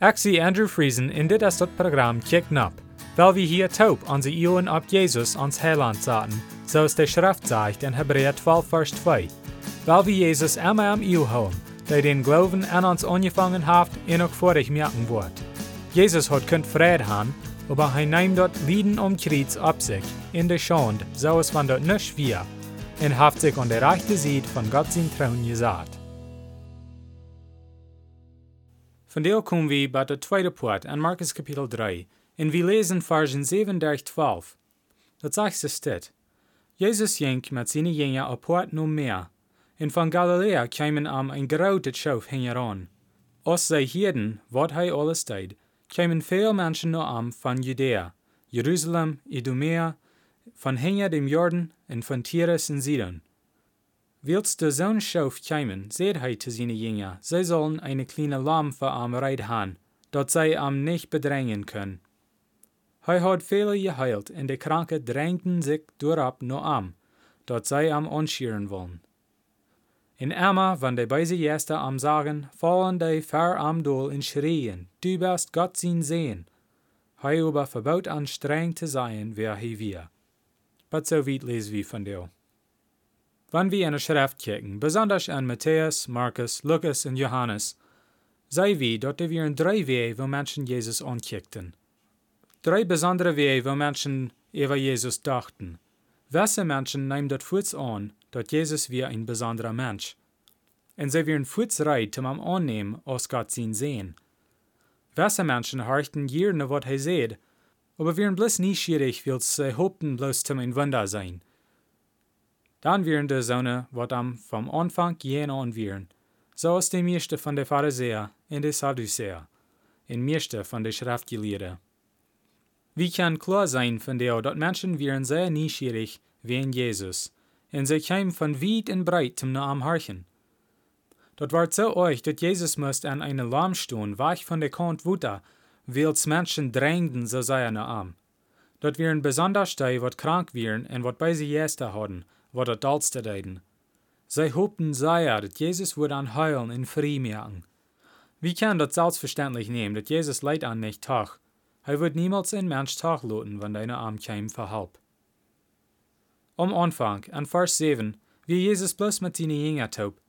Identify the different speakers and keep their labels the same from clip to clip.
Speaker 1: Zie Andrew Friesen in dit is dat programma Kick Nap, weil wir hier taub onze Ohren ab Jesus ans Heiland zaten, zoals de Schrift sagt in Hebräer 12 vers 2. Weil wir Jesus immer am Eeuw houden, der den Glauben an uns angefangen hat en ook vorig merken wordt. Jesus hat kunt vrede haben, aber hij neemt dort Lieden um Kreuz ab sich, in der Schande, so es van dort nicht wir, und haft sich an der rechte Seite von Gott sein Trauen gesagt. Von der kommen wir bei der zweiten Part an Markus Kapitel 3, und wir lesen Versen 7 durch 12. Das sagt es dit. Jesus ging mit seinen Jüngern auf Port no mehr, und von Galiläa kamen am ein grautes Schauf heran. Aus sei Hirden, wat hij alles deed, kamen veel Menschen noch am von Judäa, Jerusalem, Idumea, von hinter dem Jordan und von Tyrus und Sidon. Willst du zo'n Schauf kamen, seht hij zu seinen Jünger, sie sollen eine kleine für am Reit haben, dat sie am nicht bedrängen können. Hij hat viele geheilt, und die Kranke drängten sich durchab nur am, dat sie am anschieren wollen. In Emma, wenn die beise Gäste am sagen, fallen die ver am Dol in Schrien, du bist Gott sein Sehen. Hij aber verbaut an streng zu sein, wer hij wir. But so weit lesen wir von dir. Wenn wir in der Schrift kicken, besonders an Matthäus, Markus, Lukas und Johannes, sei wie, dort wir in drei Wege, wo Menschen Jesus ankickten. Drei besondere Wege, wo Menschen über Jesus dachten. Welche Menschen nehmen dort Fuß an, dort Jesus wie ein besonderer Mensch. Und sie werden Fuß reit, um am annehmen, aus Gott sein sehen. Welche Menschen horchten nach was er seht, aber wären bloß neugierig, weil sie hofften bloß zum ein Wunder sein. Dann wären die Sonne, wat am vom Anfang jen an wären, so ist die meiste von der Pharisäer und der Sadduzäer, und meiste von der Schriftgelehrten. Wie kann klar sein von der, dass Menschen wären sehr neugierig wie Jesus, und sie kamen von weit und breit zum Namen horchen. Dort war so euch, dass Jesus müsst an eine Lamm stehen, weich von der Kant Wutter, weil's Menschen drängten, so sei er arm. Dort wären besonders die, wat krank wären und wat bei sie Jäste hatten, wat dat dalste deiden. Sie hoopten sehr, dass Jesus würde an heilen in frei merken. Wie kann das selbstverständlich nehmen, dass Jesus leid an nicht tag? Er wird niemals ein Mensch tag loten, wenn deine Arm käme verhalb. Am Anfang, an Vers 7, wie Jesus bloß mit seinen Jüngern taub.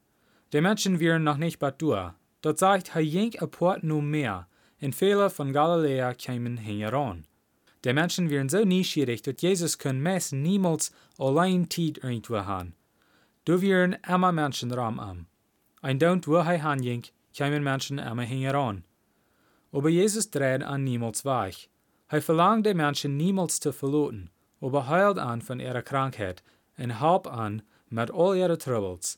Speaker 1: Die Menschen wären noch nicht bad durch. Dort sagt, er jink a Port nur mehr, und viele von Galiläa kämen heran. Die Menschen wären so neugierig, dass Jesus können meist niemals allein Tid irgendwo haben. Du wären immer Menschen ram am. Ein Don't wo er hanjink, kämen Menschen immer heran. Aber Jesus dreht an niemals weich. Er verlangt die Menschen niemals zu verloten, aber heilt an von ihrer Krankheit und halb an mit all ihre Troubles.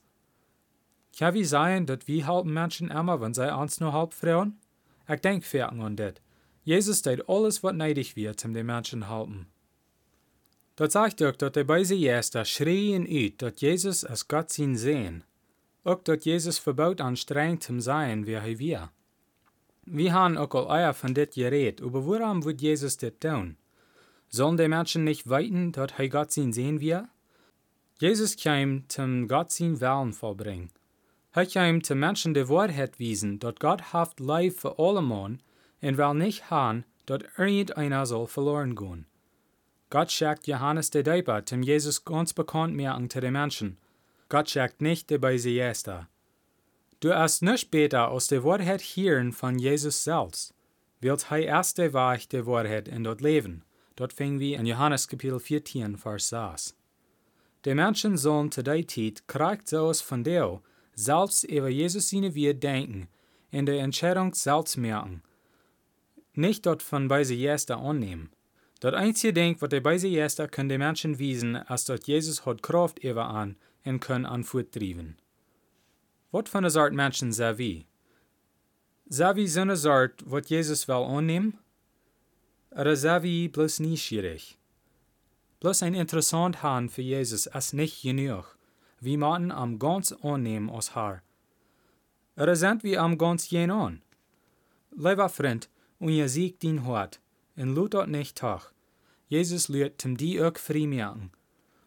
Speaker 1: Kann wie sein, dass wir halten Menschen immer, wenn sie uns nur halb? Ich denk fertig an das. Jesus deed alles, was neidig wird, um die Menschen halten. Dat sagt ook dat de beise Jester schreien uit dat Jesus als Gott zien sehen. Ook dat Jesus verbaut an streng zum sein, wie er wir. Wir haben auch al eier von dit geredet, aber warum wird Jesus dit tun? Sollen die Menschen nicht weiten, dass er Gott zien sehen wir? Jesus kam zum Gott zien Wellen vollbringen. Er kam zum Menschen die Wahrheit wiesen, dass Gott haft Leib für alle Mann und will nicht haben, dass irgendeiner soll verloren gehen. Gott schickt Johannes der Däuper, zum Jesus ganz bekannt mehr unter den Menschen. Gott schickt nicht der Beise Jester. Du erst nicht später aus der Wahrheit hören von Jesus selbst. Wilt er erst der Weich der Wahrheit in dort leben. Dort fing wir in Johannes Kapitel 14, Vers 6. Die Menschen sollen zu der Zeit kriegt so aus von dir, selbst über Jesus seine wir denken, in der Entscheidung selbst merken. Nicht dort von Beise Jester annehmen. Das einzige Ding, was der Beise Jester können die Menschen wiesen, als dort Jesus hat Kraft über an und können an Fuß trieben. Was von der Sort Menschen sei wie? Sei wie so eine Sort, was Jesus will annehmen? Oder sei wie bloß neugierig? Bloß ein interessant Hand für Jesus ist nicht genug. wie man am ganz annehmen aus Haar. Oder sind wir am ganz jen an? Lieber Freund, und ihr siegt ihn hart, und lut dort nicht tag. Jesus lüht zum die ook friemerken.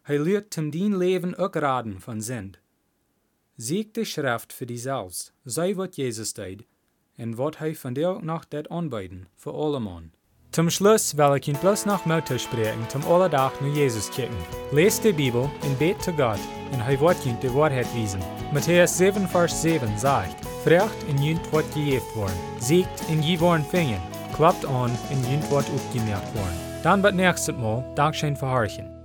Speaker 1: Hij lüht zum dien Leben ook raden von Sind. Sieg die Schrift für die selbst, sei wat Jesus deed, en wat hij van deel nog dat aanbieden voor allemaal. Zum Schluss will ich ihn bloß noch Mutter sprechen, zum Allerdach nu Jesus kicken. Lest die Bibel und bet zu Gott, und er wird ihn die Wahrheit wiesen. Matthäus 7, Vers 7 sagt, Frecht in jünt wird gejeft worden, siegt in je worden fingen, klappt an in jünt wird aufgemerkt worden. Dann wird nächstes Mal Dankeschön verharchen.